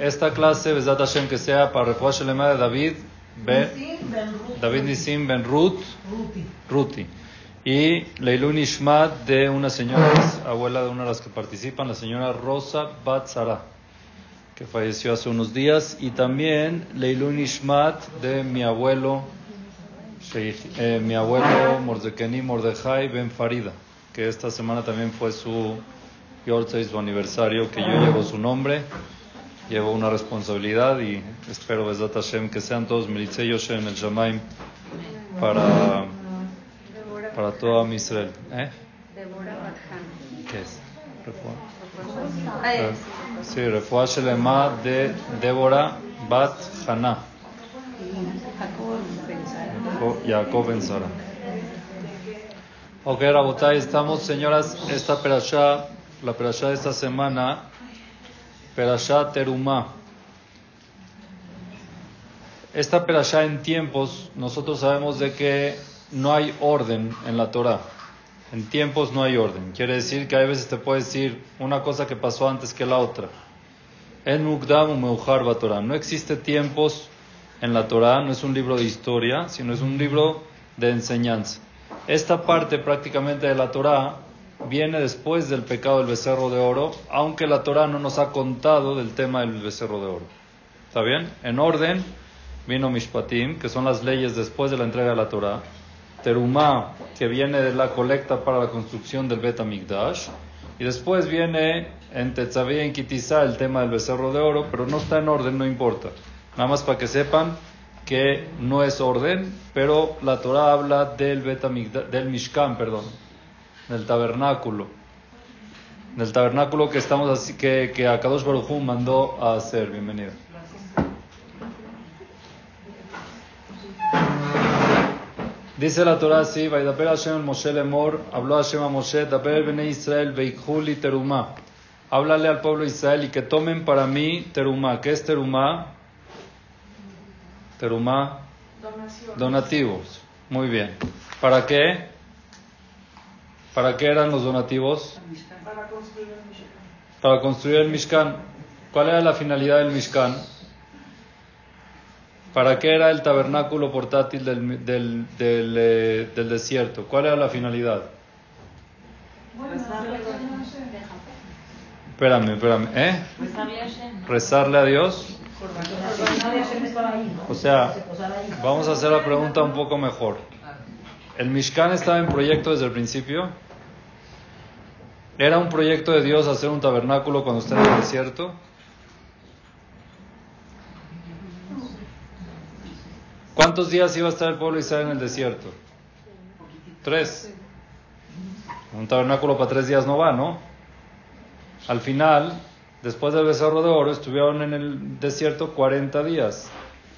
esta clase, Besat Hashem, que sea para Refuah Shelema de David Ben, David Nisim Ben Ruth, Ruti. Y Leilun Ishmat de una señora, abuela de una de las que participan, la señora Rosa Batzara, que falleció hace unos días. Y también Leilun Ishmat de mi abuelo, eh, mi abuelo Mordekeni Mordejai Ben Farida, que esta semana también fue su su aniversario, que yo llevo su nombre llevo una responsabilidad y espero, Besat Hashem, que sean todos Melitze en el Shamaim para, para todo Israel. ¿Eh? ¿Qué es? ¿Refuah? Sí, Refuah Shelema de Débora Bat Haná. Jacob Ben Sara. Ok, estamos, señoras, esta perashá, la perashá de esta semana Perashat Terumá. Esta perashá en tiempos, nosotros sabemos de que no hay orden en la Torah. En tiempos no hay orden. Quiere decir que a veces te puede decir una cosa que pasó antes que la otra. En Mukdam Meujar Torah. No existe tiempos en la Torah, no es un libro de historia, sino es un libro de enseñanza. Esta parte prácticamente de la Torah viene después del pecado del becerro de oro, aunque la Torah no nos ha contado del tema del becerro de oro. ¿Está bien? En orden vino Mishpatim, que son las leyes después de la entrega de la Torah. Terumá, que viene de la colecta para la construcción del Bet Amigdash. Y después viene en Tetzaveh y en Kitizá el tema del becerro de oro, pero no está en orden, no importa. Nada más para que sepan que no es orden, pero la Torah habla del, Bet del Mishkan, perdón, del tabernáculo. Del tabernáculo que estamos así, que, que Akadosh Baruj mandó a hacer. Bienvenido. Dice la Torah así, Vaidaper Hashem Moshe Lemor, habló Hashem a Moshe, Daber Bene Israel, Veikhuli Terumá. Háblale al pueblo de Israel y que tomen para mí Terumá. ¿Qué es Terumá? Terumá. Donativos. Muy bien. ¿Para qué? ¿Para qué eran los donativos? Para construir el Mishkan. Para construir el Mishkan. ¿Cuál era la finalidad del Mishkan? ¿Para qué era el tabernáculo portátil del, del, del, eh, del desierto? ¿Cuál era la finalidad? Espérame, espérame. ¿Eh? Rezarle a Dios. O sea, vamos a hacer la pregunta un poco mejor. ¿El Mishkan estaba en proyecto desde el principio? ¿Era un proyecto de Dios hacer un tabernáculo cuando está en el desierto? ¿Cuántos días iba a estar el pueblo de Israel en el desierto? Tres. Un tabernáculo para tres días no va, ¿no? Al final, después del becerro de oro, estuvieron en el desierto 40 días.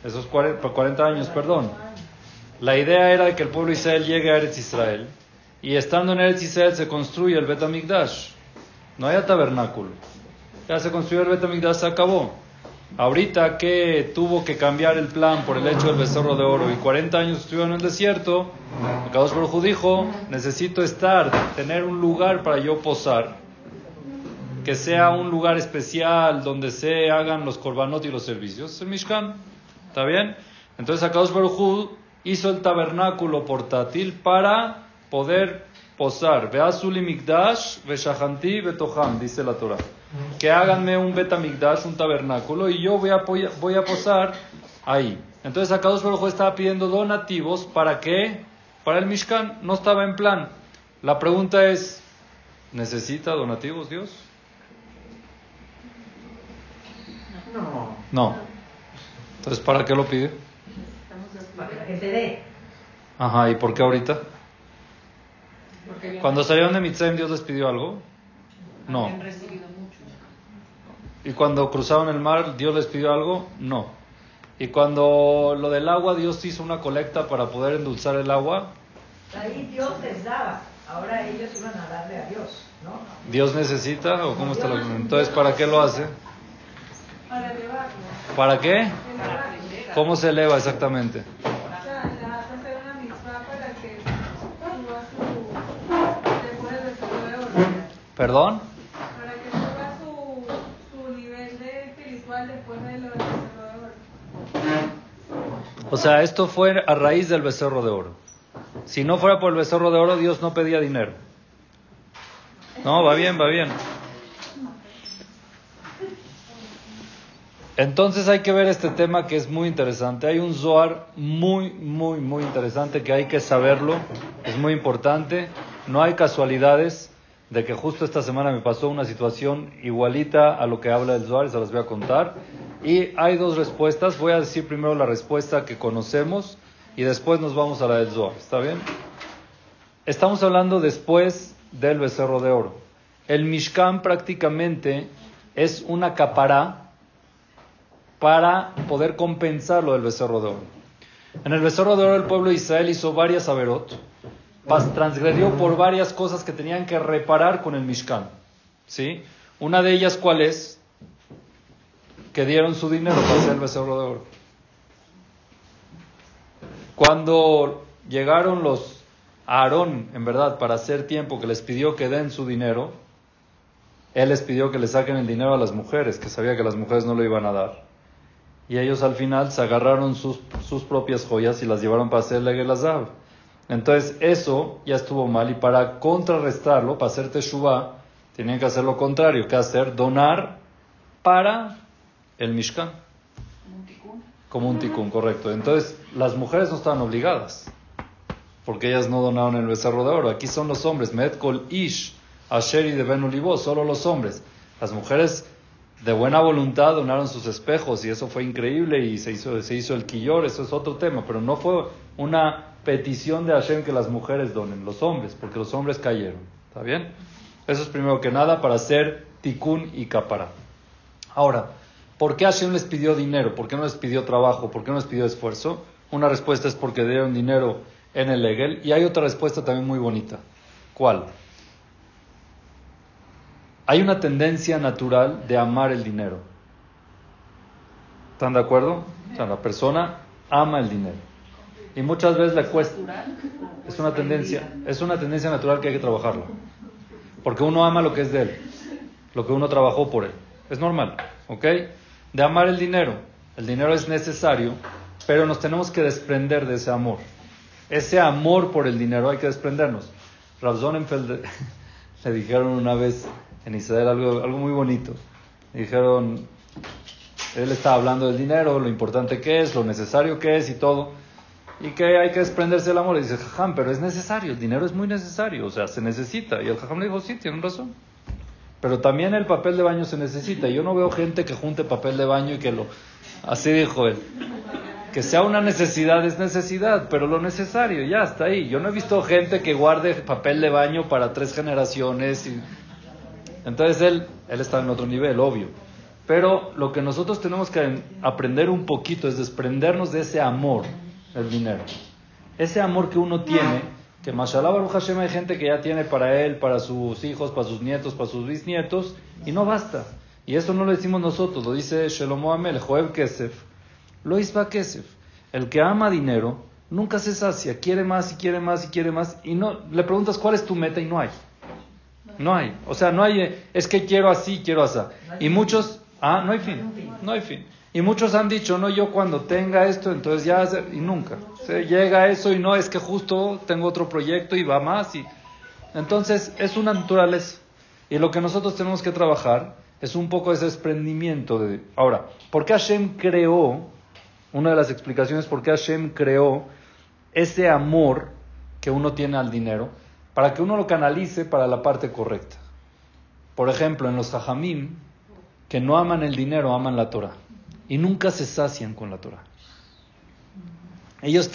Esos 40, 40 años, perdón. La idea era que el pueblo Israel llegue a Eretz Israel y estando en Eretz Israel se construye el Bet Amikdash. No hay tabernáculo. Ya se construyó el Bet Amikdash, se acabó. Ahorita que tuvo que cambiar el plan por el hecho del becerro de oro y 40 años estuvieron en el desierto, Kadosh Baruj dijo, necesito estar, tener un lugar para yo posar, que sea un lugar especial donde se hagan los korbanot y los servicios, el Mishkan. ¿Está bien? Entonces Kadosh Baruj hizo el tabernáculo portátil para poder posar. Veazuli mikdash, veshahanti betoham, dice la Torah. Que háganme un betamikdash, un tabernáculo, y yo voy a, voy a posar ahí. Entonces acá dos Baruj estaba pidiendo donativos, ¿para qué? Para el Mishkan, no estaba en plan. La pregunta es, ¿necesita donativos Dios? No. No. Entonces, ¿para qué lo pide? Para que te dé. Ajá, ¿y por qué ahorita? Cuando salieron de Mitzrayim, ¿Dios les pidió algo? No. ¿Y cuando cruzaron el mar, Dios les pidió algo? No. ¿Y cuando lo del agua, Dios hizo una colecta para poder endulzar el agua? Ahí Dios les daba. Ahora ellos iban a darle a Dios, ¿no? ¿Dios necesita o cómo está la Entonces, ¿para qué lo hace? Para elevarlo. ¿Para qué? ¿Cómo se eleva exactamente? ¿Perdón? Para que suba su, su nivel de espiritual después de lo del becerro de oro. O sea, esto fue a raíz del becerro de oro. Si no fuera por el becerro de oro, Dios no pedía dinero. No, va bien, va bien. Entonces hay que ver este tema que es muy interesante. Hay un Zohar muy, muy, muy interesante que hay que saberlo. Es muy importante. No hay casualidades de que justo esta semana me pasó una situación igualita a lo que habla el Zohar y se las voy a contar. Y hay dos respuestas. Voy a decir primero la respuesta que conocemos y después nos vamos a la del Zohar. ¿Está bien? Estamos hablando después del becerro de oro. El Mishkan prácticamente es una capará para poder compensar lo del becerro de oro. En el becerro de oro el pueblo de Israel hizo varias averot, transgredió por varias cosas que tenían que reparar con el Mishkan. ¿sí? Una de ellas, ¿cuál es? Que dieron su dinero para hacer el becerro de oro. Cuando llegaron los Aarón, en verdad, para hacer tiempo que les pidió que den su dinero, él les pidió que le saquen el dinero a las mujeres, que sabía que las mujeres no lo iban a dar. Y ellos al final se agarraron sus, sus propias joyas y las llevaron para hacerle Gelazab. Entonces eso ya estuvo mal y para contrarrestarlo, para hacer Teshuvah, tenían que hacer lo contrario, que hacer donar para el Mishkan. Como un tikkun, correcto. Entonces las mujeres no estaban obligadas, porque ellas no donaron el becerro de oro. Aquí son los hombres, Metkol Ish, Asheri de Ben solo los hombres. Las mujeres de buena voluntad donaron sus espejos y eso fue increíble y se hizo, se hizo el quillor, eso es otro tema, pero no fue una petición de Hashem que las mujeres donen, los hombres, porque los hombres cayeron. ¿Está bien? Eso es primero que nada para hacer tikkun y capara. Ahora, ¿por qué Hashem les pidió dinero? ¿Por qué no les pidió trabajo? ¿Por qué no les pidió esfuerzo? Una respuesta es porque dieron dinero en el Egel y hay otra respuesta también muy bonita. ¿Cuál? Hay una tendencia natural de amar el dinero. ¿Están de acuerdo? O sea, la persona ama el dinero. Y muchas veces le cuesta. Es una tendencia, es una tendencia natural que hay que trabajarla. Porque uno ama lo que es de él, lo que uno trabajó por él. Es normal, ¿ok? De amar el dinero. El dinero es necesario, pero nos tenemos que desprender de ese amor. Ese amor por el dinero hay que desprendernos. Rav Sonnenfeld le dijeron una vez en Israel algo, algo muy bonito. Dijeron, él estaba hablando del dinero, lo importante que es, lo necesario que es y todo. Y que hay que desprenderse del amor. Y dice, jajam, pero es necesario, el dinero es muy necesario, o sea, se necesita. Y el jajam le dijo, sí, tienen razón. Pero también el papel de baño se necesita. Yo no veo gente que junte papel de baño y que lo... Así dijo él. Que sea una necesidad es necesidad, pero lo necesario, ya está ahí. Yo no he visto gente que guarde papel de baño para tres generaciones entonces él, él está en otro nivel, obvio. Pero lo que nosotros tenemos que aprender un poquito es desprendernos de ese amor del dinero. Ese amor que uno tiene, que Mashallah Baruch Hashem hay gente que ya tiene para él, para sus hijos, para sus nietos, para sus bisnietos, y no basta. Y eso no lo decimos nosotros, lo dice Shelomo Amel, Joeb Kesef, lo Isba Kesef. El que ama dinero nunca se sacia, quiere más y quiere más y quiere más, y no le preguntas cuál es tu meta y no hay. No hay. O sea, no hay, eh, es que quiero así, quiero así. Y muchos, ah, no hay fin, no hay fin. Y muchos han dicho, no, yo cuando tenga esto, entonces ya, y nunca. Se llega eso y no, es que justo tengo otro proyecto y va más. Y... Entonces, es una naturaleza. Y lo que nosotros tenemos que trabajar es un poco ese desprendimiento de... Ahora, ¿por qué Hashem creó, una de las explicaciones, por qué Hashem creó ese amor que uno tiene al dinero? para que uno lo canalice para la parte correcta. Por ejemplo, en los jajamim, que no aman el dinero, aman la Torah. Y nunca se sacian con la Torah. Ellos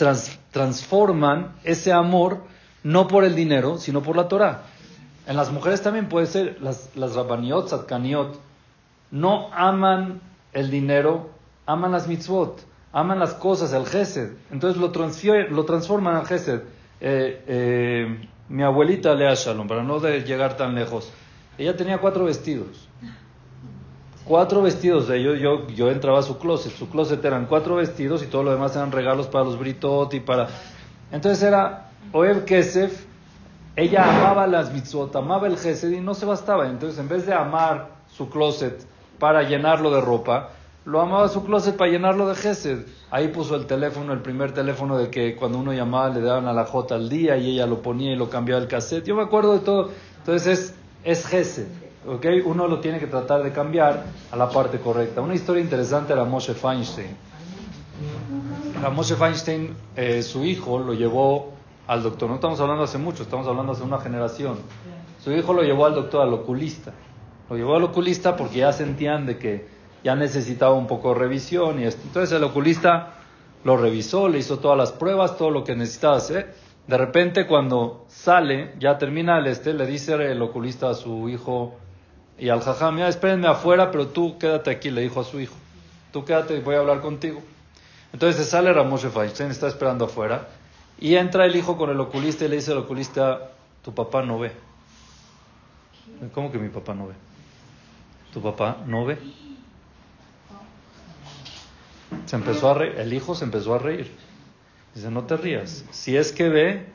transforman ese amor no por el dinero, sino por la Torah. En las mujeres también puede ser, las, las rabaniot, satkaniot, no aman el dinero, aman las mitzvot, aman las cosas, el gesed. Entonces lo, lo transforman al gesed. Eh, eh, mi abuelita Lea Shalom, para no de llegar tan lejos, ella tenía cuatro vestidos. Cuatro vestidos de ellos, yo, yo entraba a su closet. Su closet eran cuatro vestidos y todo lo demás eran regalos para los britot y para. Entonces era Oeb Kesef, ella amaba las mitzvot, amaba el gesed y no se bastaba. Entonces, en vez de amar su closet para llenarlo de ropa, lo amaba su closet para llenarlo de gesed. Ahí puso el teléfono, el primer teléfono de que cuando uno llamaba le daban a la J al día y ella lo ponía y lo cambiaba el cassette. Yo me acuerdo de todo. Entonces es, es gesed. ¿Ok? Uno lo tiene que tratar de cambiar a la parte correcta. Una historia interesante era Moshe Feinstein. A Moshe Feinstein, eh, su hijo lo llevó al doctor. No estamos hablando hace mucho, estamos hablando hace una generación. Su hijo lo llevó al doctor, al oculista. Lo llevó al oculista porque ya sentían de que ya necesitaba un poco de revisión y esto. Entonces el oculista lo revisó, le hizo todas las pruebas, todo lo que necesitaba hacer. De repente cuando sale, ya termina el este, le dice el oculista a su hijo y al jajam, mira, espérenme afuera, pero tú quédate aquí, le dijo a su hijo. Tú quédate, voy a hablar contigo. Entonces se sale Ramoshe Feinstein, está esperando afuera, y entra el hijo con el oculista y le dice al oculista, tu papá no ve. ¿Cómo que mi papá no ve? ¿Tu papá no ve? Se empezó a reír, el hijo se empezó a reír. Dice, no te rías. Si es que ve,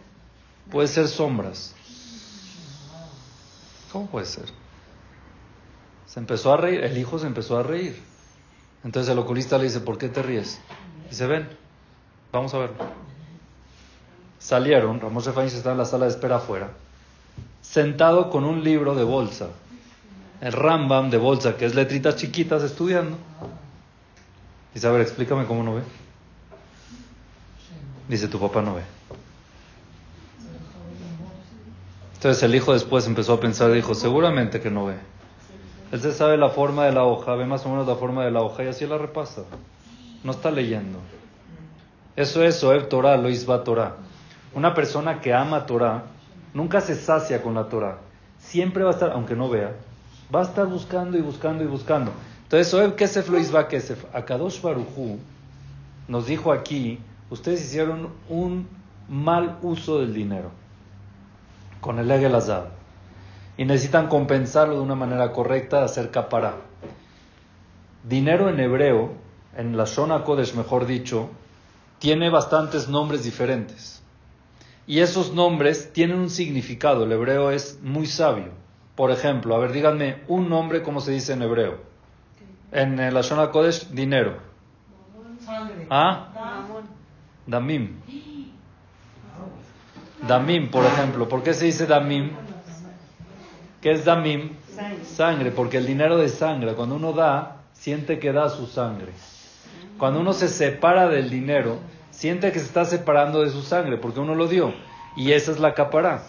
puede ser sombras. ¿Cómo puede ser? Se empezó a reír, el hijo se empezó a reír. Entonces el oculista le dice, ¿por qué te ríes? Dice, ven, vamos a verlo. Salieron, Ramos Refanis está en la sala de espera afuera, sentado con un libro de bolsa, el Rambam de bolsa, que es letritas chiquitas, estudiando. Dice, a ver, explícame cómo no ve. Dice, tu papá no ve. Entonces el hijo después empezó a pensar, dijo, seguramente que no ve. Él se sabe la forma de la hoja, ve más o menos la forma de la hoja y así la repasa. No está leyendo. Eso es Oeb Torah, lo Isba Torah. Una persona que ama Torah nunca se sacia con la Torah. Siempre va a estar, aunque no vea, va a estar buscando y buscando y buscando. Entonces, Oeb Kesef lo Isba Kesef. Akadosh Baruchu nos dijo aquí, ustedes hicieron un mal uso del dinero con el Egel Azad y necesitan compensarlo de una manera correcta, hacer capará. Dinero en hebreo, en la Shona Kodesh mejor dicho, tiene bastantes nombres diferentes. Y esos nombres tienen un significado. El hebreo es muy sabio. Por ejemplo, a ver, díganme un nombre, ¿cómo se dice en hebreo? En la Shona Kodesh, dinero. ¿Ah? Damim. Damim, por ejemplo. ¿Por qué se dice damim? ¿Qué es damim? Sangre, porque el dinero de sangre, cuando uno da, siente que da su sangre. Cuando uno se separa del dinero, siente que se está separando de su sangre, porque uno lo dio. Y esa es la capará.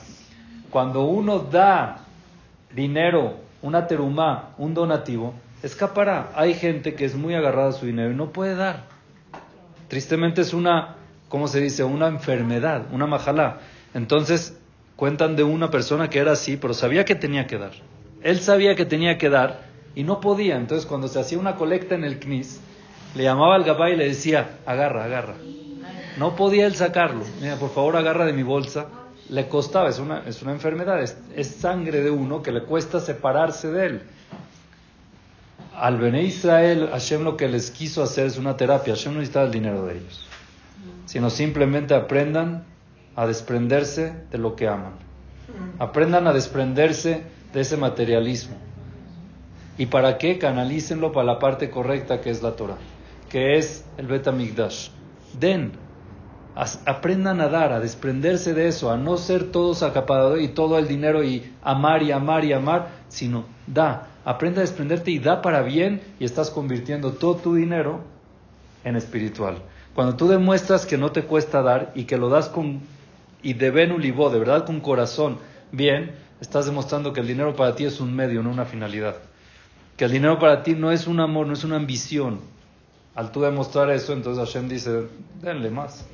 Cuando uno da dinero, una terumá, un donativo, es capará. Hay gente que es muy agarrada a su dinero y no puede dar. Tristemente es una, ¿cómo se dice? Una enfermedad, una majalá. Entonces, cuentan de una persona que era así, pero sabía que tenía que dar. Él sabía que tenía que dar y no podía. Entonces, cuando se hacía una colecta en el CNIS, le llamaba al gabá y le decía, agarra, agarra. No podía él sacarlo. Mira, por favor, agarra de mi bolsa. Le costaba, es una, es una enfermedad, es, es sangre de uno que le cuesta separarse de él. Al Bene Israel, Hashem lo que les quiso hacer es una terapia. Hashem no necesitaba el dinero de ellos, sino simplemente aprendan a desprenderse de lo que aman. Aprendan a desprenderse de ese materialismo. ¿Y para qué? Canalícenlo para la parte correcta que es la Torah, que es el Betamigdash. Den, aprendan a dar, a desprenderse de eso, a no ser todos acapados y todo el dinero y amar y amar y amar, sino da, aprende a desprenderte y da para bien y estás convirtiendo todo tu dinero en espiritual. Cuando tú demuestras que no te cuesta dar y que lo das con y de Ben Ulibó, de verdad con corazón, bien, estás demostrando que el dinero para ti es un medio, no una finalidad. Que el dinero para ti no es un amor, no es una ambición. Al tú demostrar eso, entonces Hashem dice, denle más,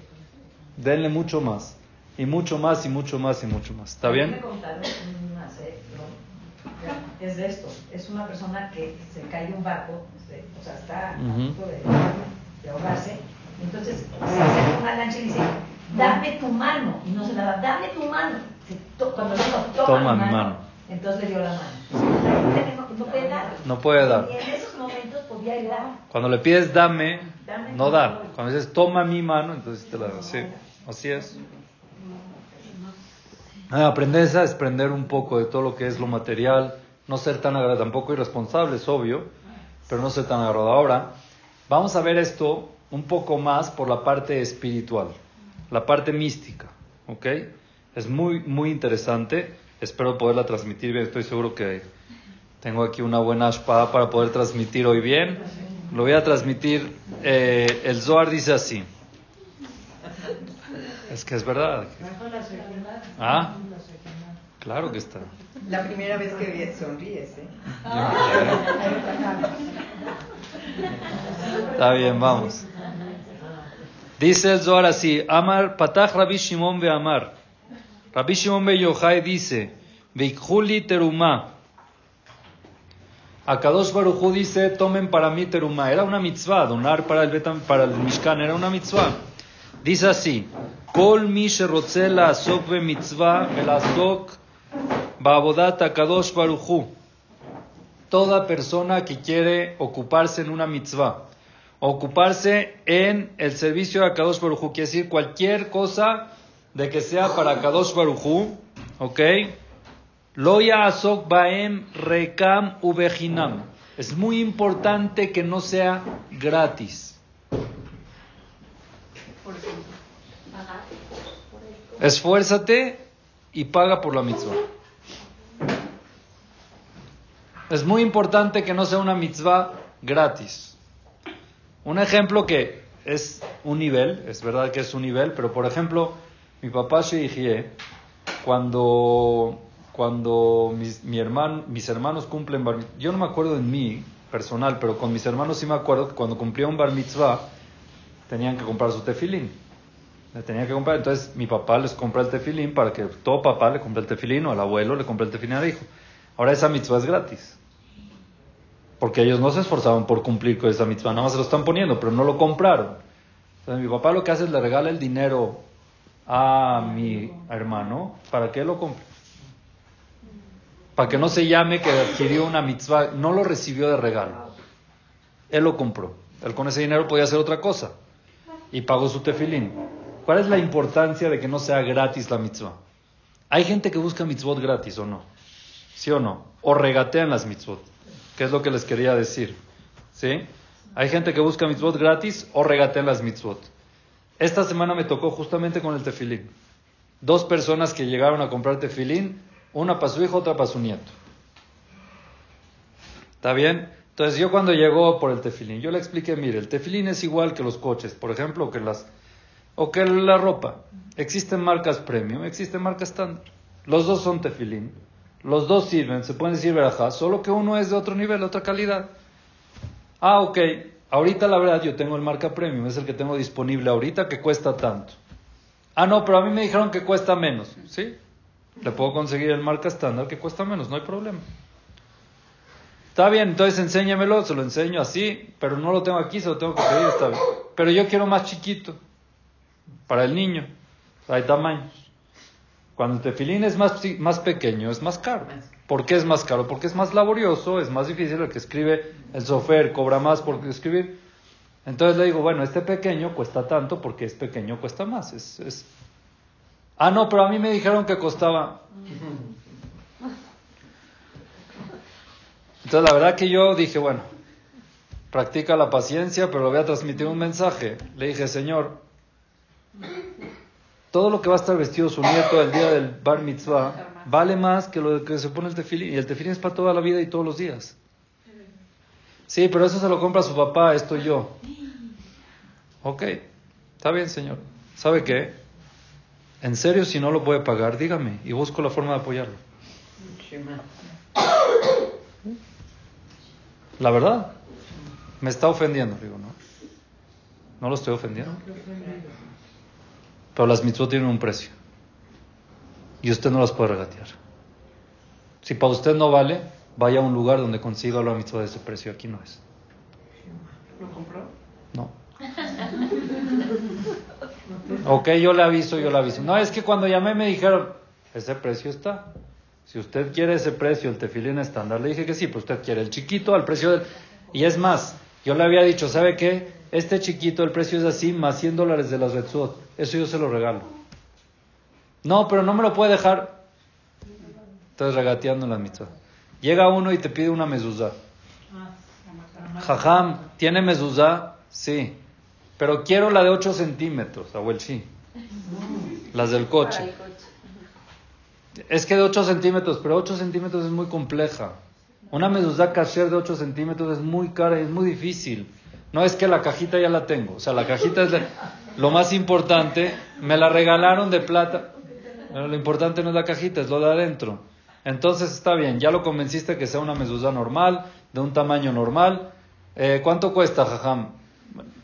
denle mucho más, y mucho más, y mucho más, y mucho más. ¿Está bien? ¿no? Es de esto, es una persona que se cae de un barco, este, o sea, está a punto de, de ahogarse, entonces se acerca una lancha y dice, dame tu mano. Y no se la da, dame tu mano. Cuando le dijo, toma, Toma mi mi mano, entonces le dio la mano. No, puede dar. No puede dar. Y en esos momentos podía dar. Cuando le pides dame, Dame no dar. Cuando dices toma mi mano, entonces te la das. Sí, así es. Ah, aprender a desprender un poco de todo lo que es lo material, no ser tan agradable, tampoco irresponsable, es obvio, pero no ser tan agradable. Ahora, Vamos a ver esto un poco más por la parte espiritual, la parte mística, ¿ok? Es muy, muy interesante. Espero poderla transmitir bien. Estoy seguro que tengo aquí una buena espada para poder transmitir hoy bien. Lo voy a transmitir. Eh, el Zohar dice así. Es que es verdad. ¿Ah? Claro que está. La primera vez que sonríes, ¿eh? Está bien, vamos. Dice el Zohar así, Amar, Patach Rabbi Shimon be Amar. Rabbi Shimon be Yochai dice, Veikhuli teruma. Akadosh Baruchu dice, tomen para mí teruma. Era una mitzvah, donar para el, Betam, para el Mishkan, era una mitzvah. Dice así, Kol mi sherotze la asok mitzvah, velasok ba'avodat Akadosh. Toda persona que quiere ocuparse en una mitzvah, ocuparse en el servicio de Akadosh Baruchu, quiere decir cualquier cosa de que sea para Kadosh Baruchu, ¿ok? Loya asok baem rekam ubejinam. Es muy importante que no sea gratis. Esfuérzate y paga por la mitzvah. Es muy importante que no sea una mitzvah gratis. Un ejemplo que es un nivel, es verdad que es un nivel, pero por ejemplo, mi papá Sheihie, cuando, cuando mis, mi hermano, mis hermanos cumplen bar mitzvah, yo no me acuerdo en mí personal, pero con mis hermanos sí me acuerdo que cuando cumplía un bar mitzvah tenían que comprar su tefilín. Le tenía que comprar, entonces mi papá les compra el tefilín para que todo papá le compre el tefilín o al abuelo le compre el tefilín al hijo. Ahora esa mitzvah es gratis. Porque ellos no se esforzaban por cumplir con esa mitzvah, nada más se lo están poniendo, pero no lo compraron. Entonces mi papá lo que hace es le regala el dinero a mi hermano para que lo compre. Para que no se llame que adquirió una mitzvah, no lo recibió de regalo. Él lo compró. Él con ese dinero podía hacer otra cosa. Y pagó su tefilín. ¿Cuál es la importancia de que no sea gratis la mitzvah? Hay gente que busca mitzvot gratis o no. ¿Sí o no? O regatean las mitzvot. ¿Qué es lo que les quería decir? ¿Sí? Hay gente que busca mitzvot gratis o regatean las mitzvot. Esta semana me tocó justamente con el tefilín. Dos personas que llegaron a comprar tefilín, una para su hijo, otra para su nieto. ¿Está bien? Entonces yo cuando llegó por el tefilín, yo le expliqué, mire, el tefilín es igual que los coches, por ejemplo, o que, las, o que la ropa. Existen marcas premium, existen marcas estándar. Los dos son tefilín. Los dos sirven, se pueden decir verajá, solo que uno es de otro nivel, otra calidad. Ah, ok. Ahorita la verdad yo tengo el marca premium, es el que tengo disponible ahorita que cuesta tanto. Ah, no, pero a mí me dijeron que cuesta menos, ¿sí? Le puedo conseguir el marca estándar que cuesta menos, no hay problema. Está bien, entonces enséñamelo, se lo enseño así, pero no lo tengo aquí, se lo tengo que pedir, está bien. Pero yo quiero más chiquito, para el niño, hay tamaños. Cuando el tefilín es más, más pequeño, es más caro. ¿Por qué es más caro? Porque es más laborioso, es más difícil. El que escribe el sofer cobra más por escribir. Entonces le digo, bueno, este pequeño cuesta tanto porque es pequeño, cuesta más. Es, es... Ah, no, pero a mí me dijeron que costaba. Entonces la verdad que yo dije, bueno, practica la paciencia, pero le voy a transmitir un mensaje. Le dije, Señor, todo lo que va a estar vestido su nieto el día del bar mitzvah vale más que lo que se pone el tefilín. Y el tefilín es para toda la vida y todos los días. Sí, pero eso se lo compra su papá, esto yo. Ok, está bien, señor. ¿Sabe qué? En serio, si no lo puede pagar, dígame y busco la forma de apoyarlo. La verdad, me está ofendiendo, digo, ¿no? No lo estoy ofendiendo. Pero las mitzvot tienen un precio. Y usted no las puede regatear. Si para usted no vale, vaya a un lugar donde consiga la mitzvah de ese precio. Aquí no es. ¿Lo compró? No. Ok, yo le aviso, yo le aviso. No, es que cuando llamé me dijeron, ese precio está. Si usted quiere ese precio, el tefilín estándar, le dije que sí, pero usted quiere el chiquito al precio del... Y es más, yo le había dicho, ¿sabe qué? Este chiquito, el precio es así, más 100 dólares de las Retzot. Eso yo se lo regalo. No, pero no me lo puede dejar. Estás regateando la mitzvah. Llega uno y te pide una mezuzá. Jajam, ¿tiene mezuzá? Sí, pero quiero la de 8 centímetros, Abuel, sí. Las del coche. Es que de 8 centímetros, pero 8 centímetros es muy compleja. Una mezuzá kasher de 8 centímetros es muy cara y es muy difícil. No es que la cajita ya la tengo. O sea, la cajita es de- lo más importante. Me la regalaron de plata. Pero lo importante no es la cajita, es lo de adentro. Entonces está bien, ya lo convenciste que sea una mezuzá normal, de un tamaño normal. Eh, ¿Cuánto cuesta, jajam?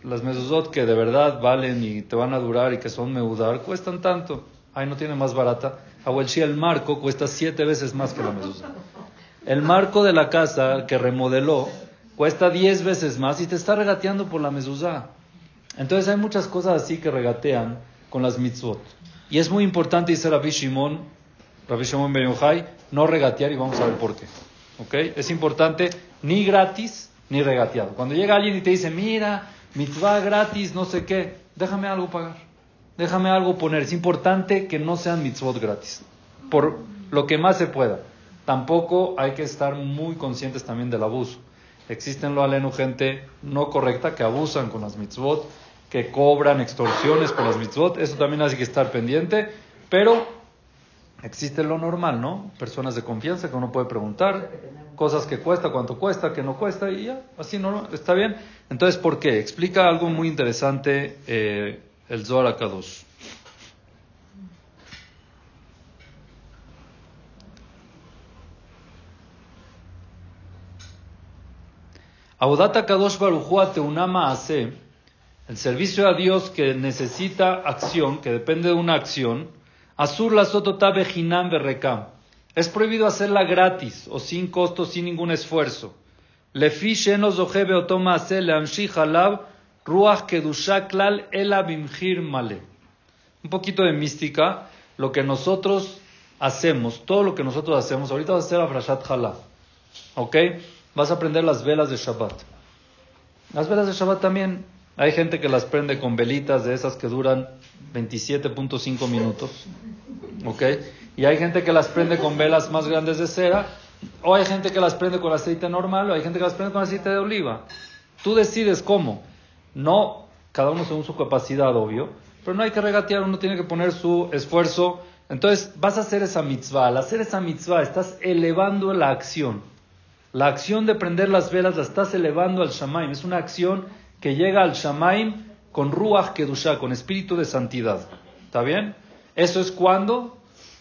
Las mezuzot que de verdad valen y te van a durar y que son meudar, cuestan tanto. Ay, no tiene más barata. Abuelchi, el marco cuesta siete veces más que la mezuzá. El marco de la casa que remodeló cuesta diez veces más y te está regateando por la mezuzá. Entonces hay muchas cosas así que regatean con las mitzvot. Y es muy importante, dice Rabbi Shimon, Rabbi Shimon Ben Yochai, no regatear y vamos a ver por qué. ¿Ok? Es importante ni gratis ni regateado. Cuando llega alguien y te dice, mira, mitzvah gratis, no sé qué, déjame algo pagar. Déjame algo poner. Es importante que no sean mitzvot gratis. Por lo que más se pueda. Tampoco hay que estar muy conscientes también del abuso. Existen lo aleno gente no correcta que abusan con las mitzvot, que cobran extorsiones por las mitzvot. Eso también hay que estar pendiente. Pero existe lo normal, ¿no? Personas de confianza que uno puede preguntar, cosas que cuesta, cuánto cuesta, que no cuesta, y ya, así no, está bien. Entonces, ¿por qué? Explica algo muy interesante eh, el Zohar Akadosh. Audata Kadosh Baruchua Teunama Ase, el servicio a Dios que necesita acción, que depende de una acción, Asur la sotota bejinam berrekam. Es prohibido hacerla gratis o sin costo, sin ningún esfuerzo. Lefi ruach kedusha klal ela bimhir male. Un poquito de mística, lo que nosotros hacemos, todo lo que nosotros hacemos, ahorita vas a hacer a Frashat Halá, ¿ok? Vas a aprender las velas de Shabbat. Las velas de Shabbat también, hay gente que las prende con velitas de esas que duran 27.5 minutos, ¿ok? Y hay gente que las prende con velas más grandes de cera, o hay gente que las prende con aceite normal, o hay gente que las prende con aceite de oliva. Tú decides cómo. No, cada uno según su capacidad, obvio, pero no hay que regatear, uno tiene que poner su esfuerzo. Entonces, vas a hacer esa mitzvah. Al hacer esa mitzvah, estás elevando la acción. La acción de prender las velas la estás elevando al Shamaim. Es una acción que llega al Shamaim con Ruach Kedushah, con espíritu de santidad. ¿Está bien? Eso es cuando,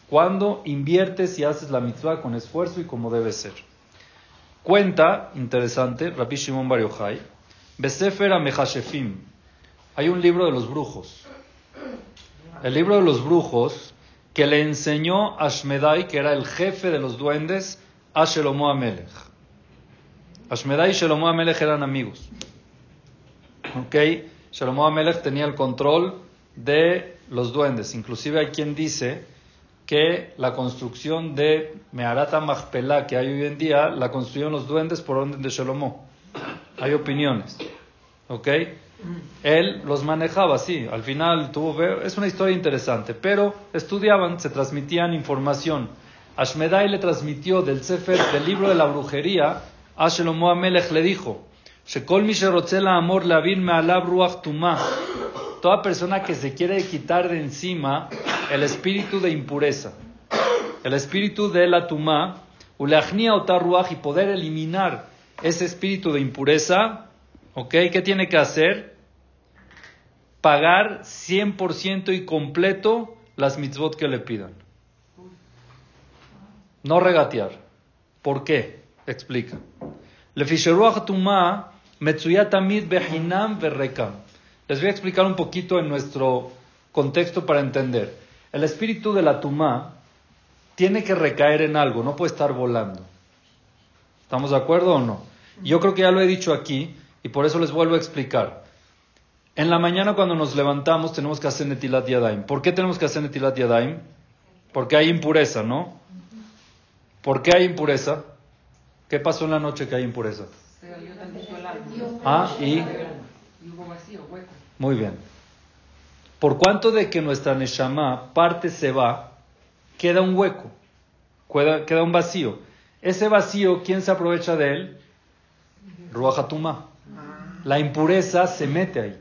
cuando inviertes y haces la mitzvah con esfuerzo y como debe ser. Cuenta, interesante, Rabbi Shimon Bar Yochai, Besefer Amechashefim. Hay un libro de los brujos. El libro de los brujos que le enseñó a Shmedai, que era el jefe de los duendes, a Shelomo Amelech. Ashmedai y Shelomo Amelech eran amigos. ¿Ok? Shelomo Amelech tenía el control de los duendes. Inclusive hay quien dice que la construcción de Meharata Machpelah que hay hoy en día la construyeron los duendes por orden de Shelomo. Hay opiniones. ¿Ok? Él los manejaba así. Al final tuvo. Es una historia interesante. Pero estudiaban, se transmitían información. Ashmedai le transmitió del Sefer, del libro de la brujería, a Shelomo Amelech le dijo: amor. Toda persona que se quiere quitar de encima el espíritu de impureza, el espíritu de la tumá, y poder eliminar ese espíritu de impureza, ¿ok? ¿Qué tiene que hacer? Pagar 100% y completo las mitzvot que le pidan. No regatear. ¿Por qué? Explica. Lefisheruach tumá metzuyatamid behinam verrekam. Les voy a explicar un poquito en nuestro contexto para entender. El espíritu de la tumá tiene que recaer en algo, no puede estar volando. ¿Estamos de acuerdo o no? Yo creo que ya lo he dicho aquí y por eso les vuelvo a explicar. En la mañana cuando nos levantamos tenemos que hacer Netilat Yadaim. ¿Por qué tenemos que hacer Netilat Yadaim? Porque hay impureza, ¿no? ¿Por qué hay impureza? ¿Qué pasó en la noche que hay impureza? Se el. Ah, y... Y hubo vacío, hueco. Muy bien. Por cuanto de que nuestra Neshama parte se va, queda un hueco, queda, queda un vacío. Ese vacío, ¿quién se aprovecha de él? Ruach Hatumá. la impureza se mete ahí.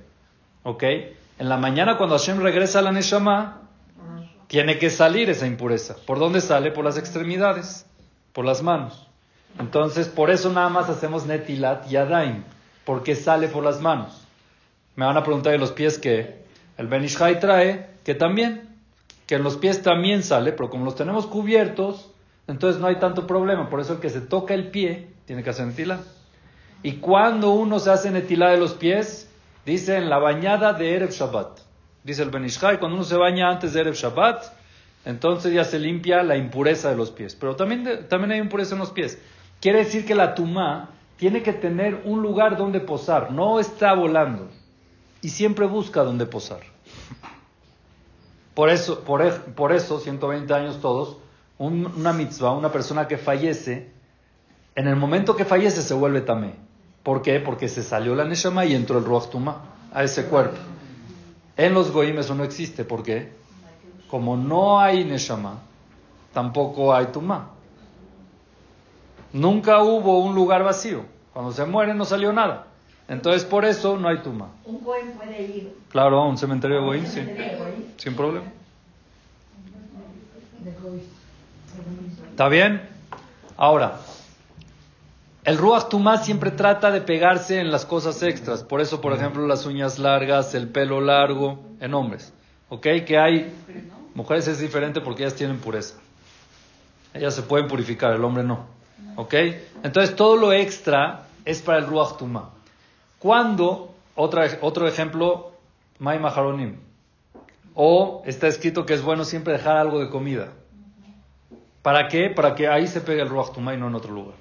¿Ok? En la mañana cuando Hashem regresa a la Neshama, tiene que salir esa impureza. ¿Por dónde sale? Por las extremidades, por las manos. Entonces, por eso nada más hacemos Netilat y Adaim, porque sale por las manos. Me van a preguntar de los pies que el Benishai trae, que también, que en los pies también sale, pero como los tenemos cubiertos, entonces no hay tanto problema. Por eso el que se toca el pie tiene que hacer Netilat. Y cuando uno se hace Netilat de los pies, dice en la bañada de Erev Shabbat. Dice el Benishai, cuando uno se baña antes de Erev Shabbat, entonces ya se limpia la impureza de los pies. Pero también, también hay impureza en los pies. Quiere decir que la tumá tiene que tener un lugar donde posar, no está volando. Y siempre busca donde posar. Por eso, por, por eso 120 años todos, una mitzvah, una persona que fallece, en el momento que fallece se vuelve tamé. ¿Por qué? Porque se salió la neshama y entró el ruach tumá a ese cuerpo. En los goim eso no existe. ¿Por qué? Como no hay neshama, tampoco hay tumá. Nunca hubo un lugar vacío. Cuando se muere no salió nada. Entonces por eso no hay tumá. ¿Un goim puede ir? Claro, a un cementerio de goim, sí. Sin problema. ¿Está bien? Ahora, el Ruach Tumá siempre trata de pegarse en las cosas extras. Por eso, por ejemplo, las uñas largas, el pelo largo, en hombres. ¿Ok? Que hay. Mujeres es diferente porque ellas tienen pureza. Ellas se pueden purificar, el hombre no. ¿Ok? Entonces, todo lo extra es para el Ruach Tumá. Cuando, otra, otro ejemplo, May Maharonim. O está escrito que es bueno siempre dejar algo de comida. ¿Para qué? Para que ahí se pegue el Ruach Tumá y no en otro lugar.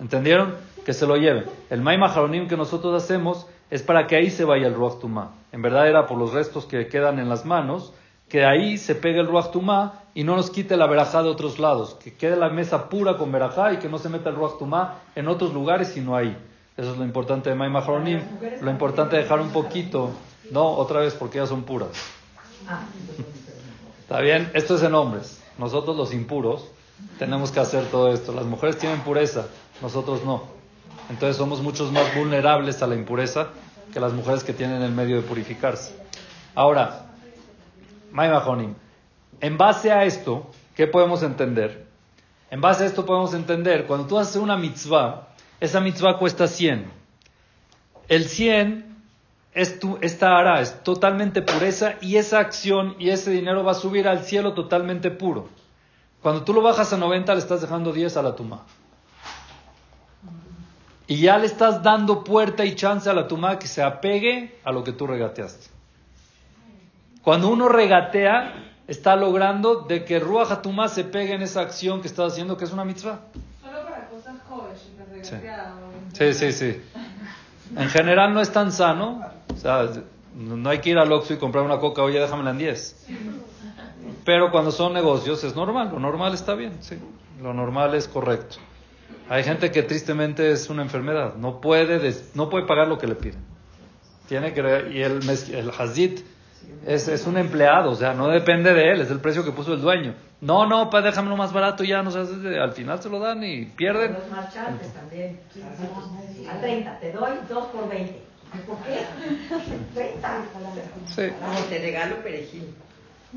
¿Entendieron? Que se lo lleven. El Maima Jaronim que nosotros hacemos es para que ahí se vaya el Ruach Tumá. En verdad era por los restos que quedan en las manos, que ahí se pegue el Ruach Tumá y no nos quite la verajá de otros lados. Que quede la mesa pura con verajá y que no se meta el Ruach Tumá en otros lugares sino ahí. Eso es lo importante de Maima Jaronim. Lo importante es dejar un poquito. No, otra vez porque ya son puras. ¿Está bien? Esto es en hombres. Nosotros los impuros tenemos que hacer todo esto. Las mujeres tienen pureza nosotros no. Entonces somos muchos más vulnerables a la impureza que las mujeres que tienen el medio de purificarse. Ahora, Maimahonim, en base a esto, ¿qué podemos entender? En base a esto podemos entender, cuando tú haces una mitzvah, esa mitzvah cuesta 100. El 100 es tu, esta ara, es totalmente pureza y esa acción y ese dinero va a subir al cielo totalmente puro. Cuando tú lo bajas a 90 le estás dejando 10 a la tuma. Y ya le estás dando puerta y chance a la tumá que se apegue a lo que tú regateaste. Cuando uno regatea, está logrando de que Ruach Tumá se pegue en esa acción que estás haciendo, que es una mitzvah. Solo para cosas jóvenes, sí. sí, sí, sí. En general no es tan sano. O sea, no hay que ir al Oxxo y comprar una coca, oye, déjamela en 10. Pero cuando son negocios es normal, lo normal está bien, sí. Lo normal es correcto. Hay gente que tristemente es una enfermedad, no puede, no puede pagar lo que le piden. Tiene que, y el, el Hazid es, es, un empleado, o sea, no depende de él, es el precio que puso el dueño. No, no, pues déjamelo más barato ya, no sé, al final se lo dan y pierden. Los marchantes también. A 30, te doy 2 por 20. ¿Por qué? 30. Sí. te regalo perejil.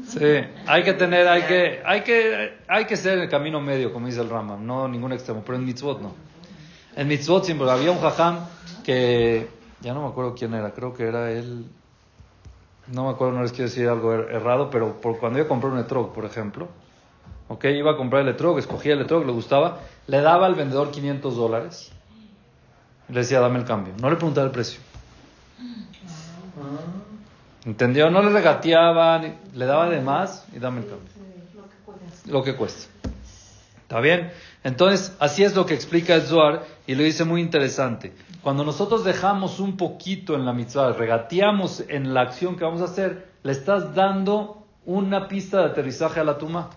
Sí, hay que tener, hay que, hay que, hay que ser el camino medio, como dice el Rama, no ningún extremo, pero en mitzvot no. En mitzvot siempre había un jajam que, ya no me acuerdo quién era, creo que era él, no me acuerdo, no les quiero decir algo er, errado, pero por cuando yo compré un etrog, por ejemplo, ok, iba a comprar el etrog, escogía el etrog, le gustaba, le daba al vendedor 500 dólares, le decía, dame el cambio, no le preguntaba el precio. ¿Entendió? No le regateaban, le daba de más y dame el cambio. Lo que cuesta. ¿Está bien? Entonces, así es lo que explica el Zohar y lo dice muy interesante. Cuando nosotros dejamos un poquito en la mitzvah, regateamos en la acción que vamos a hacer, le estás dando una pista de aterrizaje a la tumá.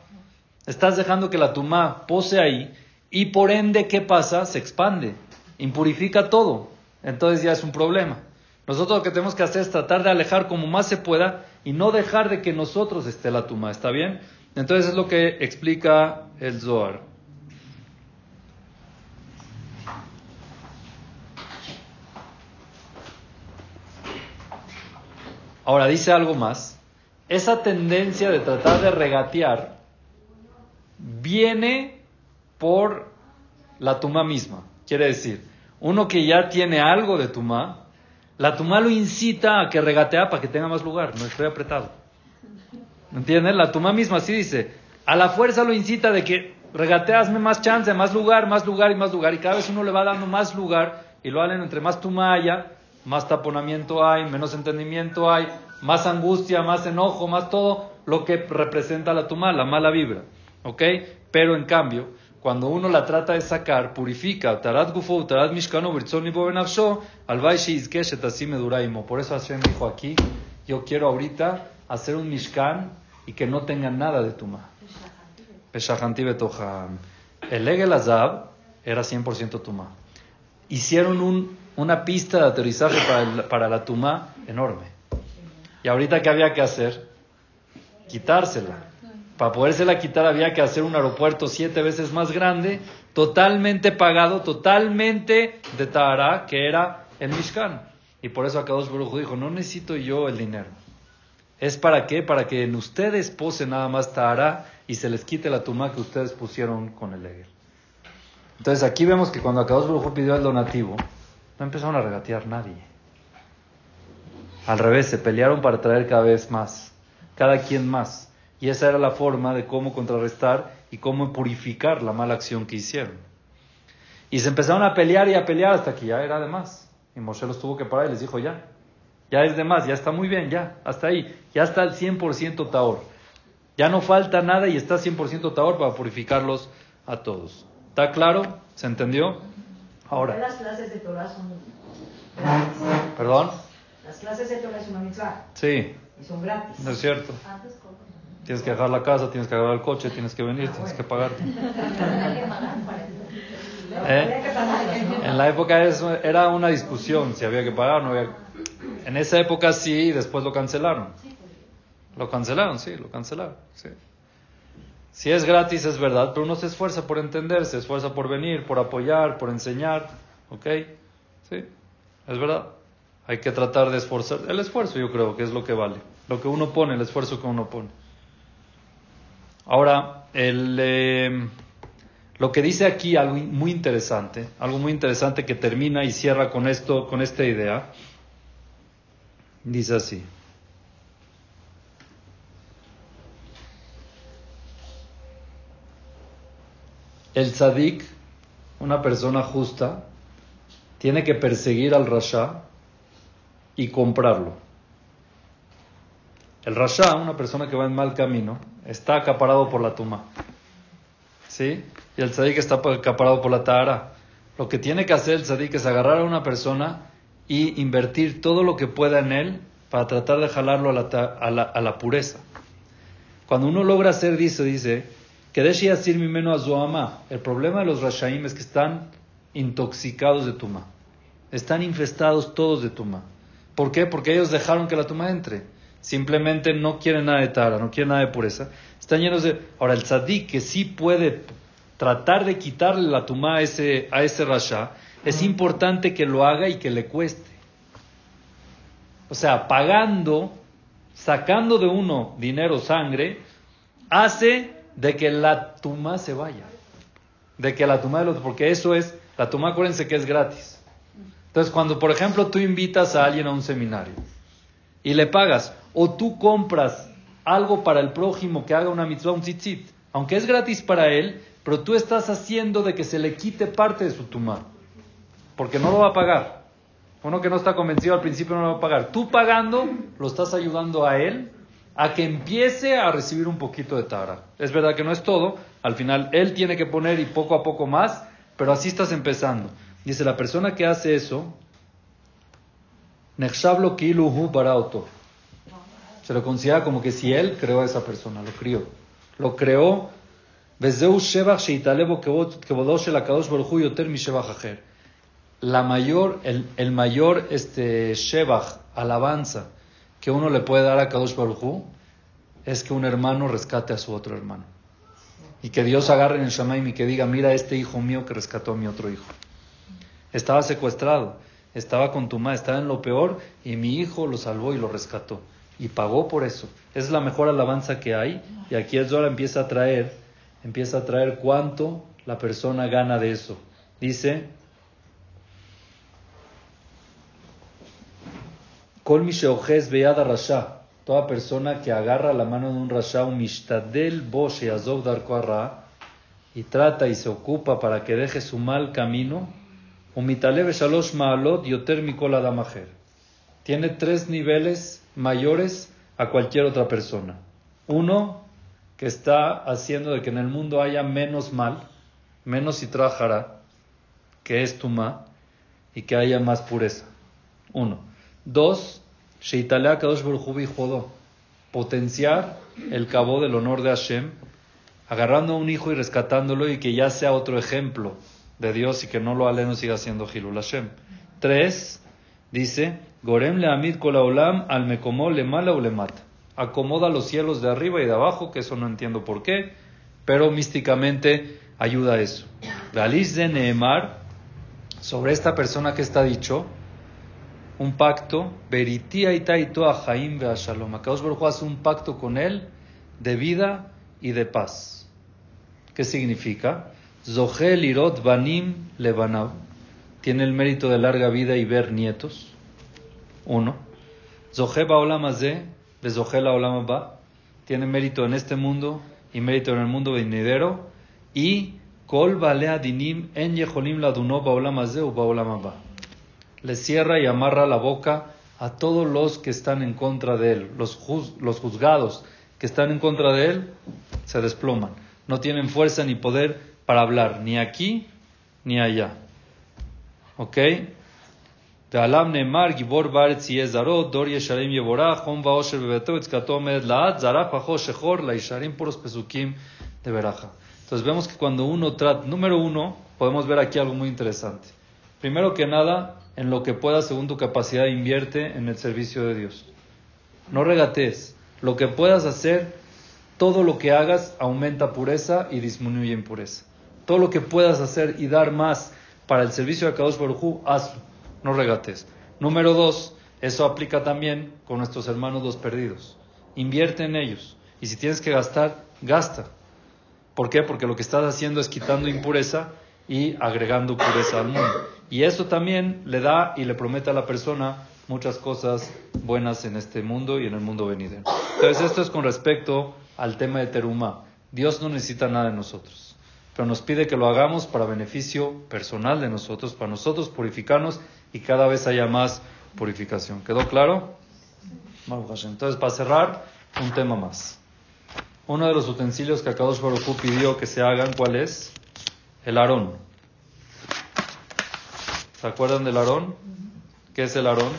Estás dejando que la tumá pose ahí y por ende, ¿qué pasa? Se expande, impurifica todo. Entonces ya es un problema. Nosotros lo que tenemos que hacer es tratar de alejar como más se pueda y no dejar de que nosotros esté la tumba, ¿está bien? Entonces es lo que explica el Zohar. Ahora dice algo más. Esa tendencia de tratar de regatear viene por la tuma misma. Quiere decir, uno que ya tiene algo de tuma, la tuma lo incita a que regatea para que tenga más lugar, no estoy apretado. ¿Entienden? La tuma misma así dice, a la fuerza lo incita de que regateasme más chance, más lugar, más lugar y más lugar, y cada vez uno le va dando más lugar, y lo hacen entre más tuma haya, más taponamiento hay, menos entendimiento hay, más angustia, más enojo, más todo lo que representa la tuma, la mala vibra. ¿Ok? Pero en cambio, cuando uno la trata de sacar, purifica, tarat gufo, tarat mishkano, así duraimo. Por eso Hashem dijo aquí, yo quiero ahorita hacer un mishkan y que no tenga nada de tuma. Peshahanti betoham. El Egel Azab era 100% tuma. Hicieron un, una pista de aterrizaje para, para la tuma enorme. Y ahorita, ¿qué había que hacer? Quitársela. Para podérsela quitar había que hacer un aeropuerto siete veces más grande, totalmente pagado, totalmente de Tahara, que era el Mishkan. Y por eso Akadosh Baruj dijo, no necesito yo el dinero. ¿Es para qué? Para que en ustedes pose nada más Tahara y se les quite la tuma que ustedes pusieron con el Egel. Entonces aquí vemos que cuando Akadosh Baruj pidió el donativo, no empezaron a regatear nadie. Al revés, se pelearon para traer cada vez más, cada quien más. Y esa era la forma de cómo contrarrestar y cómo purificar la mala acción que hicieron. Y se empezaron a pelear y a pelear hasta que ya era de más. Y Moshe los tuvo que parar y les dijo, ya, ya es de más, ya está muy bien, ya, hasta ahí. Ya está el 100% Taor. Ya no falta nada y está 100% Taor para purificarlos a todos. ¿Está claro? ¿Se entendió? Ahora. Las clases de Torah son gratis. ¿Perdón? Las clases de Torah es una mitzvah. Sí. Y son gratis. No es cierto. Tienes que dejar la casa, tienes que agarrar el coche, tienes que venir, tienes que pagar. ¿Eh? En la época era una discusión si había que pagar o no había. En esa época sí, y después lo cancelaron. Lo cancelaron, sí, lo cancelaron. Sí. Si es gratis es verdad, pero uno se esfuerza por entender, se esfuerza por venir, por apoyar, por enseñar. ¿Ok? Sí, es verdad. Hay que tratar de esforzar. El esfuerzo yo creo que es lo que vale. Lo que uno pone, el esfuerzo que uno pone. Ahora, el, eh, lo que dice aquí algo muy interesante, algo muy interesante que termina y cierra con esto, con esta idea, dice así. El tzadik, una persona justa, tiene que perseguir al rasha y comprarlo. El rasha, una persona que va en mal camino, está acaparado por la tuma. ¿Sí? Y el tzadik está acaparado por la tahara. Lo que tiene que hacer el tzadik es agarrar a una persona y invertir todo lo que pueda en él para tratar de jalarlo a la, a la, pureza. Cuando uno logra hacer eso, dice, El problema de los rashaim es que están intoxicados de tuma. Están infestados todos de tuma. ¿Por qué? Porque ellos dejaron que la tuma entre simplemente no quieren nada de tara, no quieren nada de pureza, están llenos de... Ahora, el tzadik que sí puede tratar de quitarle la tumá a ese, a ese rasha, es importante que lo haga y que le cueste. O sea, pagando, sacando de uno dinero, sangre, hace de que la tumá se vaya. De que la tumá del otro, porque eso es, la tumá acuérdense que es gratis. Entonces, cuando por ejemplo tú invitas a alguien a un seminario y le pagas, o tú compras algo para el prójimo que haga una mitzvah, un tzitzit, aunque es gratis para él, pero tú estás haciendo de que se le quite parte de su tumá, porque no lo va a pagar. Uno que no está convencido al principio no lo va a pagar. Tú pagando, lo estás ayudando a él a que empiece a recibir un poquito de tara. Es verdad que no es todo, al final él tiene que poner y poco a poco más, pero así estás empezando. Dice, la persona que hace eso, Nechshablo kiluhu barauto. Se lo considera como que si él creó a esa persona, lo crió. Lo creó. La mayor, el, el mayor este, shebach, alabanza, que uno le puede dar a Kadosh Baruj es que un hermano rescate a su otro hermano. Y que Dios agarre en el Shamaim y que diga, mira este hijo mío que rescató a mi otro hijo. Estaba secuestrado, estaba con tu madre, estaba en lo peor y mi hijo lo salvó y lo rescató. y pagó por eso. Es la mejor alabanza que hay. Y aquí el Zohar empieza a traer, empieza a traer cuánto la persona gana de eso. Dice, Kol rasha. Toda persona que agarra la mano de un rasha, un mishtadel bosh azov darko y trata y se ocupa para que deje su mal camino, umitaleve shalosh maalot yoter mikol adamajer. Tiene tres niveles mayores a cualquier otra persona. Uno, que está haciendo de que en el mundo haya menos mal, menos y trabajará, que es Tuma, y que haya más pureza. Uno. Dos, Sheitalea Kadosh Jodo, potenciar el cabo del honor de Hashem, agarrando a un hijo y rescatándolo y que ya sea otro ejemplo de Dios y que no lo aleno siga siendo Hilul Hashem. Tres, dice, Gorem le amid kolaolam al mekomó le mala o le mata. Acomoda los cielos de arriba y de abajo, que eso no entiendo por qué, pero místicamente ayuda a eso. Galiz de Nehemar, sobre esta persona que está dicho, un pacto, Beritía y Taito a Jaim Shalom. Akadosh Baruj hace un pacto con él de vida y de paz. ¿Qué significa? Zohel Irot Banim Lebanau. Tiene el mérito de larga vida y ver nietos. Uno. Zohe Baolamazé, Bezohel Ba. Tiene mérito en este mundo y mérito en el mundo venidero. Y Kol Balea Dinim En Yeholim Laduno Baolamazé u Ba le cierra y amarra la boca a todos los que están en contra de él. Los, los juzgados que están en contra de él se desploman. No tienen fuerza ni poder para hablar, ni aquí ni allá. ¿Ok? ועליו נאמר גיבור בארץ יהיה זרות, דור ישרים יבורך, חום ואושר בביתו, יצקתו עומדת לעד, זרח פחו שחור, לישרים puros pesukim de veraja. Entonces vemos que cuando uno trata, número uno, podemos ver aquí algo muy interesante. Primero que nada, en lo que puedas según tu capacidad, invierte en el servicio de Dios. No regatees. Lo que puedas hacer, todo lo que hagas aumenta pureza y disminuye impureza. Todo lo que puedas hacer y dar más para el servicio de Kadosh Baruj hazlo. No regates. Número dos, eso aplica también con nuestros hermanos los perdidos. Invierte en ellos. Y si tienes que gastar, gasta. ¿Por qué? Porque lo que estás haciendo es quitando impureza y agregando pureza al mundo. Y eso también le da y le promete a la persona muchas cosas buenas en este mundo y en el mundo venidero. Entonces esto es con respecto al tema de Teruma. Dios no necesita nada de nosotros, pero nos pide que lo hagamos para beneficio personal de nosotros, para nosotros purificarnos y cada vez haya más purificación. ¿Quedó claro? Entonces, para cerrar, un tema más. Uno de los utensilios que Akadosh Baruj pidió que se hagan, ¿cuál es? El arón. ¿Se acuerdan del Aarón? ¿Qué es el Aarón?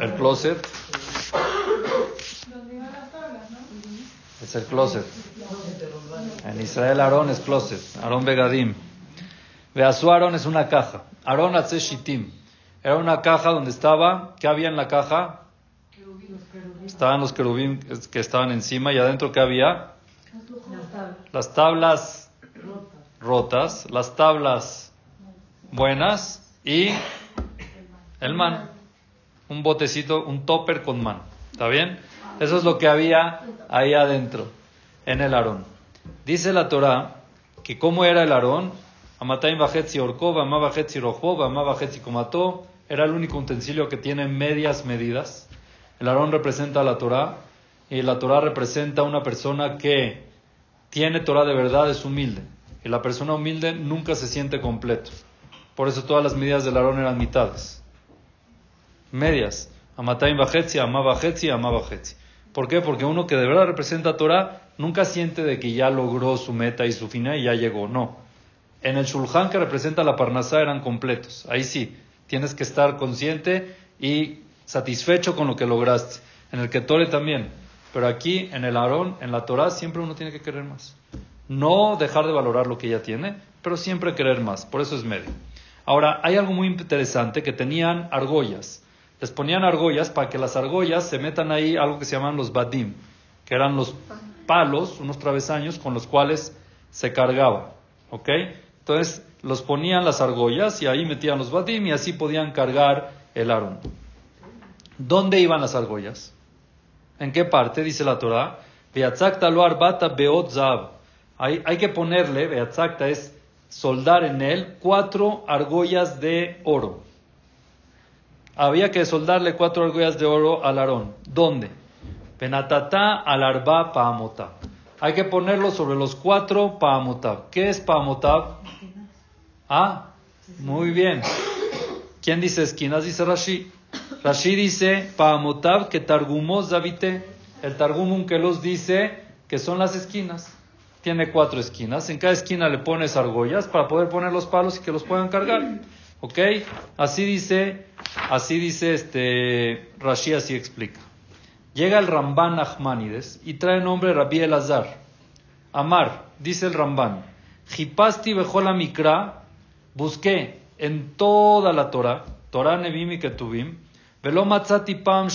El closet. Es el closet. En Israel Aarón es closet. Aarón Begadim. Veasu Aarón es una caja. Aarón Shitim. Era una caja donde estaba, ¿qué había en la caja? Estaban los querubín que estaban encima y adentro ¿qué había? Las tablas rotas, las tablas buenas y el man. Un botecito, un topper con man. ¿Está bien? Eso es lo que había ahí adentro, en el arón. Dice la Torah que cómo era el arón, Amatayim Bajetzi Orkov, Amá Bajetzi Rojov, Amá Bajetzi Komató, era el único utensilio que tiene medias medidas. El arón representa a la Torah y la Torah representa a una persona que tiene Torah de verdad, es humilde. Y la persona humilde nunca se siente completo. Por eso todas las medidas del Aarón eran mitades. Medias. Amatayim bajetzi, amá bajetzi, amá bajetzi. ¿Por qué? Porque uno que de verdad representa a Torah nunca siente de que ya logró su meta y su final y ya llegó. No. En el Shulchan que representa la Parnasá eran completos. Ahí sí, tienes que estar consciente y satisfecho con lo que lograste. En el Ketore también. Pero aquí, en el Aarón, en la Torah, siempre uno tiene que querer más. No dejar de valorar lo que ya tiene, pero siempre querer más. Por eso es medio. Ahora, hay algo muy interesante que tenían argollas. Les ponían argollas para que las argollas se metan ahí algo que se llaman los badim, que eran los palos, unos travesaños con los cuales se cargaba. ¿Ok? Entonces los ponían las argollas y ahí metían los badim y así podían cargar el arón. ¿Dónde iban las argollas? ¿En qué parte? Dice la Torah. arbata beot zav. Hay, que ponerle, beatzakta es soldar en él cuatro argollas de oro. Había que soldarle cuatro argollas de oro al Aarón. ¿Dónde? Penatata al arba paamotab. Hay que ponerlo sobre los cuatro paamotab. ¿Qué es paamotab? Ah, muy bien. ¿Quién dice esquinas? Dice Rashi. Rashi dice paamotab que targumos davite. El targum los dice que son las esquinas tiene cuatro esquinas. En cada esquina le pones argollas para poder poner los palos y que los puedan cargar. ¿Ok? Así dice, así dice este Rashi, así explica. Llega el Ramban Ahmanides y trae nombre Rabbi Elazar. Amar, dice el Ramban. Jipasti bejola mikra, busqué en toda la Torah, Torah Nevim y Ketuvim, velo matzati pam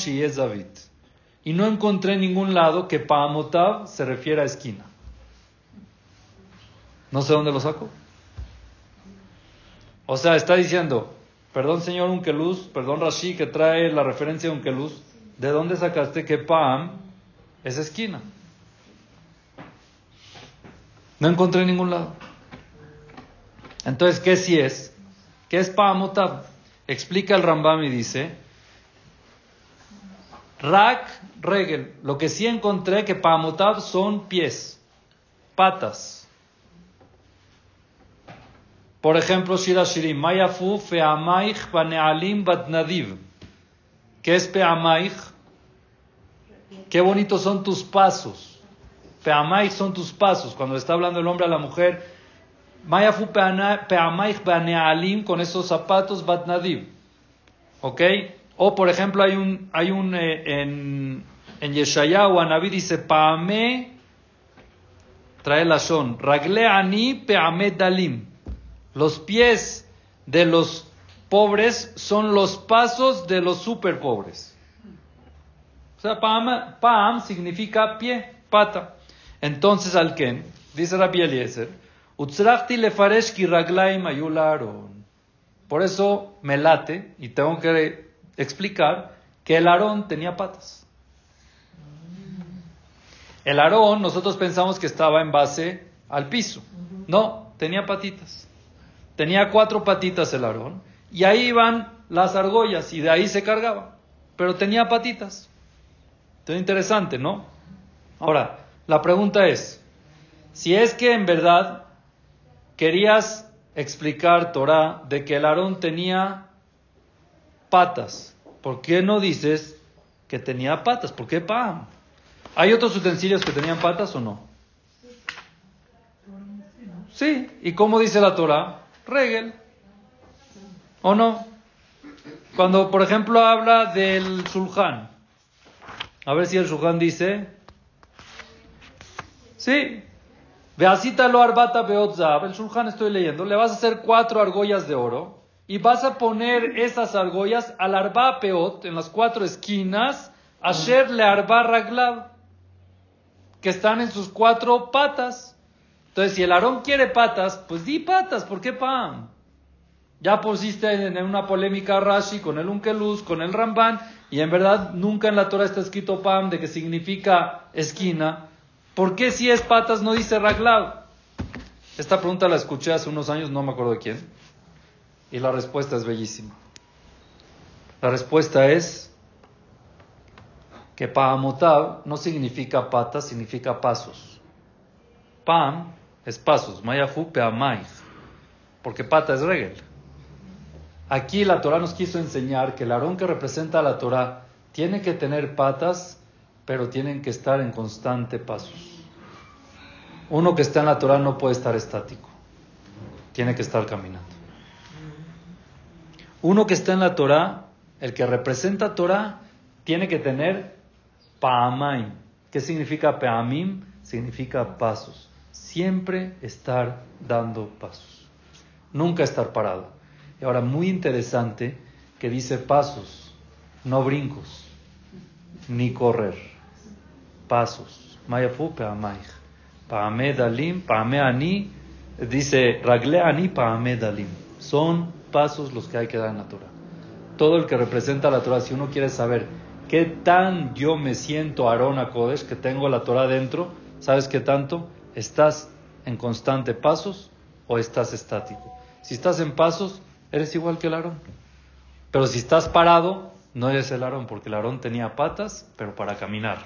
Y no encontré en ningún lado que paamotav se refiere a esquina. No sé dónde lo saco. O sea, está diciendo, perdón señor Unkeluz, perdón Rashi que trae la referencia de Unkeluz, ¿de dónde sacaste que Pam es esquina? No encontré en ningún lado. Entonces, ¿qué si es? ¿Qué es Paamotab? Explica el Rambam y dice, Rak, Regel, lo que sí encontré que Paamotab son pies, patas. Por ejemplo, Shira Shirim, Mayafu fe'amaich banealim batnadiv. ¿Qué es pe'amaich? Qué bonitos son tus pasos. Pe'amaich son tus pasos. Cuando está hablando el hombre a la mujer, Mayafu pe'amaich banealim con esos zapatos batnadiv. ¿Ok? O por ejemplo, hay un, hay un eh, en, en Yeshayahu, Anabí dice, Pa'ame, trae la son, Ragle ani pe'ame dalim. Los pies de los pobres son los pasos de los super pobres. O sea, pam, significa pie, pata. Entonces, Alken, dice Rabbi Eliezer, Por eso me late y tengo que explicar que el Aarón tenía patas. El Aarón, nosotros pensamos que estaba en base al piso. No, tenía patitas. Tenía cuatro patitas el Aarón y ahí iban las argollas y de ahí se cargaba. Pero tenía patitas. Entonces, interesante, ¿no? Ahora, la pregunta es, si es que en verdad querías explicar Torah de que el Aarón tenía patas, ¿por qué no dices que tenía patas? ¿Por qué pam? ¿Hay otros utensilios que tenían patas o no? Sí, ¿y cómo dice la Torah? Regel. ¿O no? Cuando, por ejemplo, habla del sulhan. A ver si el sulhan dice. Sí. Veasita lo arbata beotzab. El sulhan estoy leyendo. Le vas a hacer cuatro argollas de oro. Y vas a poner esas argollas al arba peot, en las cuatro esquinas, asher le arba raglab, que están en sus cuatro patas. Entonces, si el Aarón quiere patas, pues di patas, ¿por qué pam? Ya pusiste en una polémica Rashi con el Unkeluz, con el Ramban, y en verdad nunca en la Torah está escrito pam de que significa esquina. ¿Por qué si es patas no dice raglav? Esta pregunta la escuché hace unos años, no me acuerdo de quién, y la respuesta es bellísima. La respuesta es que paamotav no significa patas, significa pasos. Pam es pasos, mayafu peamais, porque pata es regel. Aquí la Torah nos quiso enseñar que el arón que representa a la Torah tiene que tener patas, pero tienen que estar en constante pasos. Uno que está en la Torah no puede estar estático, tiene que estar caminando. Uno que está en la Torah, el que representa Torah, tiene que tener paamaim. ¿Qué significa peamim? Significa pasos siempre estar dando pasos, nunca estar parado. Y ahora, muy interesante que dice pasos, no brincos, ni correr, pasos. Mayafu peamaich. Paame dalim, paame ani, dice ragle ani paame dalim. Son pasos los que hay que dar en la Torah. todo el que representa la Torah, si uno quiere saber qué tan yo me siento Aarón Kodesh, que tengo la Torah dentro, ¿sabes qué tanto? ¿Estás en constante pasos o estás estático? Si estás en pasos, eres igual que el Aarón. Pero si estás parado, no eres el Aarón, porque el Aarón tenía patas, pero para caminar.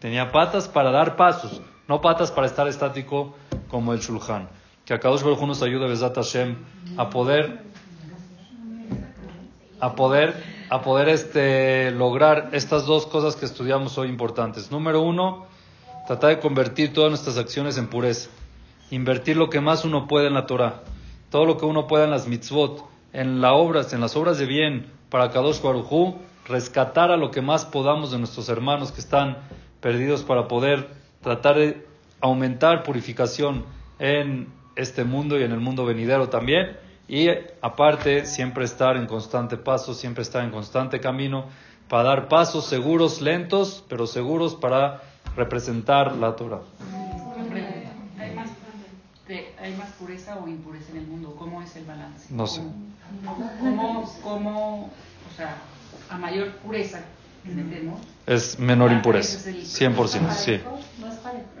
Tenía patas para dar pasos, no patas para estar estático como el Shulchan. Que a Kadosh Baruj nos ayude, Besat Hashem, a poder, a poder, a poder este, lograr estas dos cosas que estudiamos hoy importantes. Número uno, tratar de convertir todas nuestras acciones en pureza. Invertir lo que más uno puede en la Torah. Todo lo que uno pueda en las mitzvot, en las obras, en las obras de bien para Kadosh Baruj rescatar a lo que más podamos de nuestros hermanos que están perdidos para poder tratar de aumentar purificación en este mundo y en el mundo venidero también. Y aparte, siempre estar en constante paso, siempre estar en constante camino para dar pasos seguros, lentos, pero seguros para representar la Torah. ¿Hay más, ¿Hay más pureza o impureza en el mundo? ¿Cómo es el balance? No sé. ¿Cómo, cómo, o sea, a mayor pureza entendemos? Es menor Ah, impureza. ese es el- 100%, sí.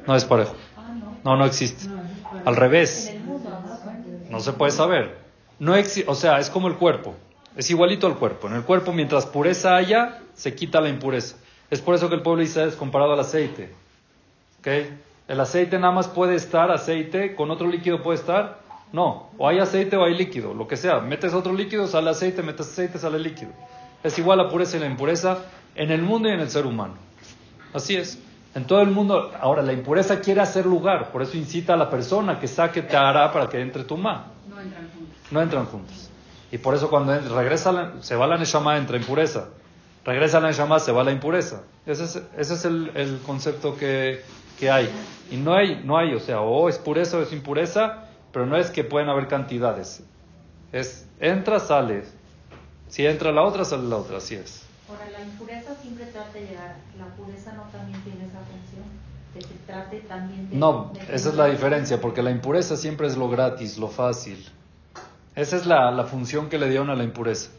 No es parejo. No. Ah, no. Existe. Al revés. No se puede saber. No exi- o sea, es como el cuerpo. Es igualito al cuerpo. En el cuerpo, mientras pureza haya, se quita la impureza. Es por eso que el pueblo de Israel es comparado al aceite. ¿Ok? El aceite nada más puede estar aceite, con otro líquido puede estar. No, o hay aceite o hay líquido, lo que sea. Metes otro líquido, sale aceite, metes aceite, sale líquido. Es igual la pureza y la impureza en el mundo y en el ser humano. Así es. En todo el mundo, ahora la impureza quiere hacer lugar, por eso incita a la persona que saque hará para que entre tu ma. No entran juntos. No entran juntos. Y por eso cuando regresa, se va la Neshama, entra impureza. Regresa la Neshama, se va la impureza. Ese es, ese es el, el concepto que, que hay. Y no hay, no hay, o sea, o es pureza o es impureza, pero no es que pueden haber cantidades. Es, entra, sale. Si entra la otra, sale la otra, así es. Ahora, la impureza siempre trata de llegar. La pureza no también tiene esa función. Que se trate también de. No, de- esa es la diferencia, porque la impureza siempre es lo gratis, lo fácil. Esa es la, la función que le dieron a la impureza.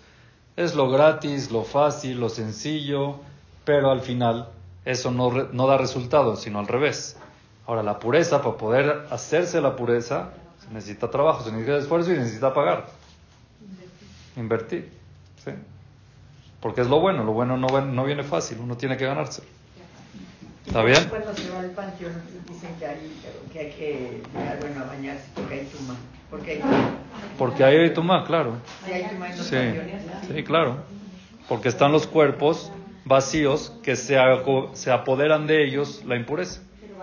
Es lo gratis, lo fácil, lo sencillo, pero al final eso no, re- no da resultado, sino al revés. Ahora, la pureza, para poder hacerse la pureza, se necesita trabajo, se necesita esfuerzo y necesita pagar. Invertir. ¿sí? Porque es lo bueno, lo bueno no, no viene fácil, uno tiene que ganarse. ¿Está bien? Cuando se va al panteón dicen que hay que, hay que llegar, bueno, a bañarse porque hay tuma. Porque hay Porque ahí hay tuma, claro. Sí, sí, claro. Porque están los cuerpos vacíos que se, aco- se apoderan de ellos la impureza.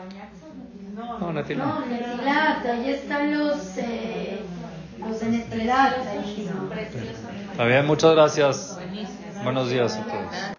Pero bañarse. No, no. No, Netilat, ahí están los, eh, los. Está bien, muchas gracias. Buenos días a todos.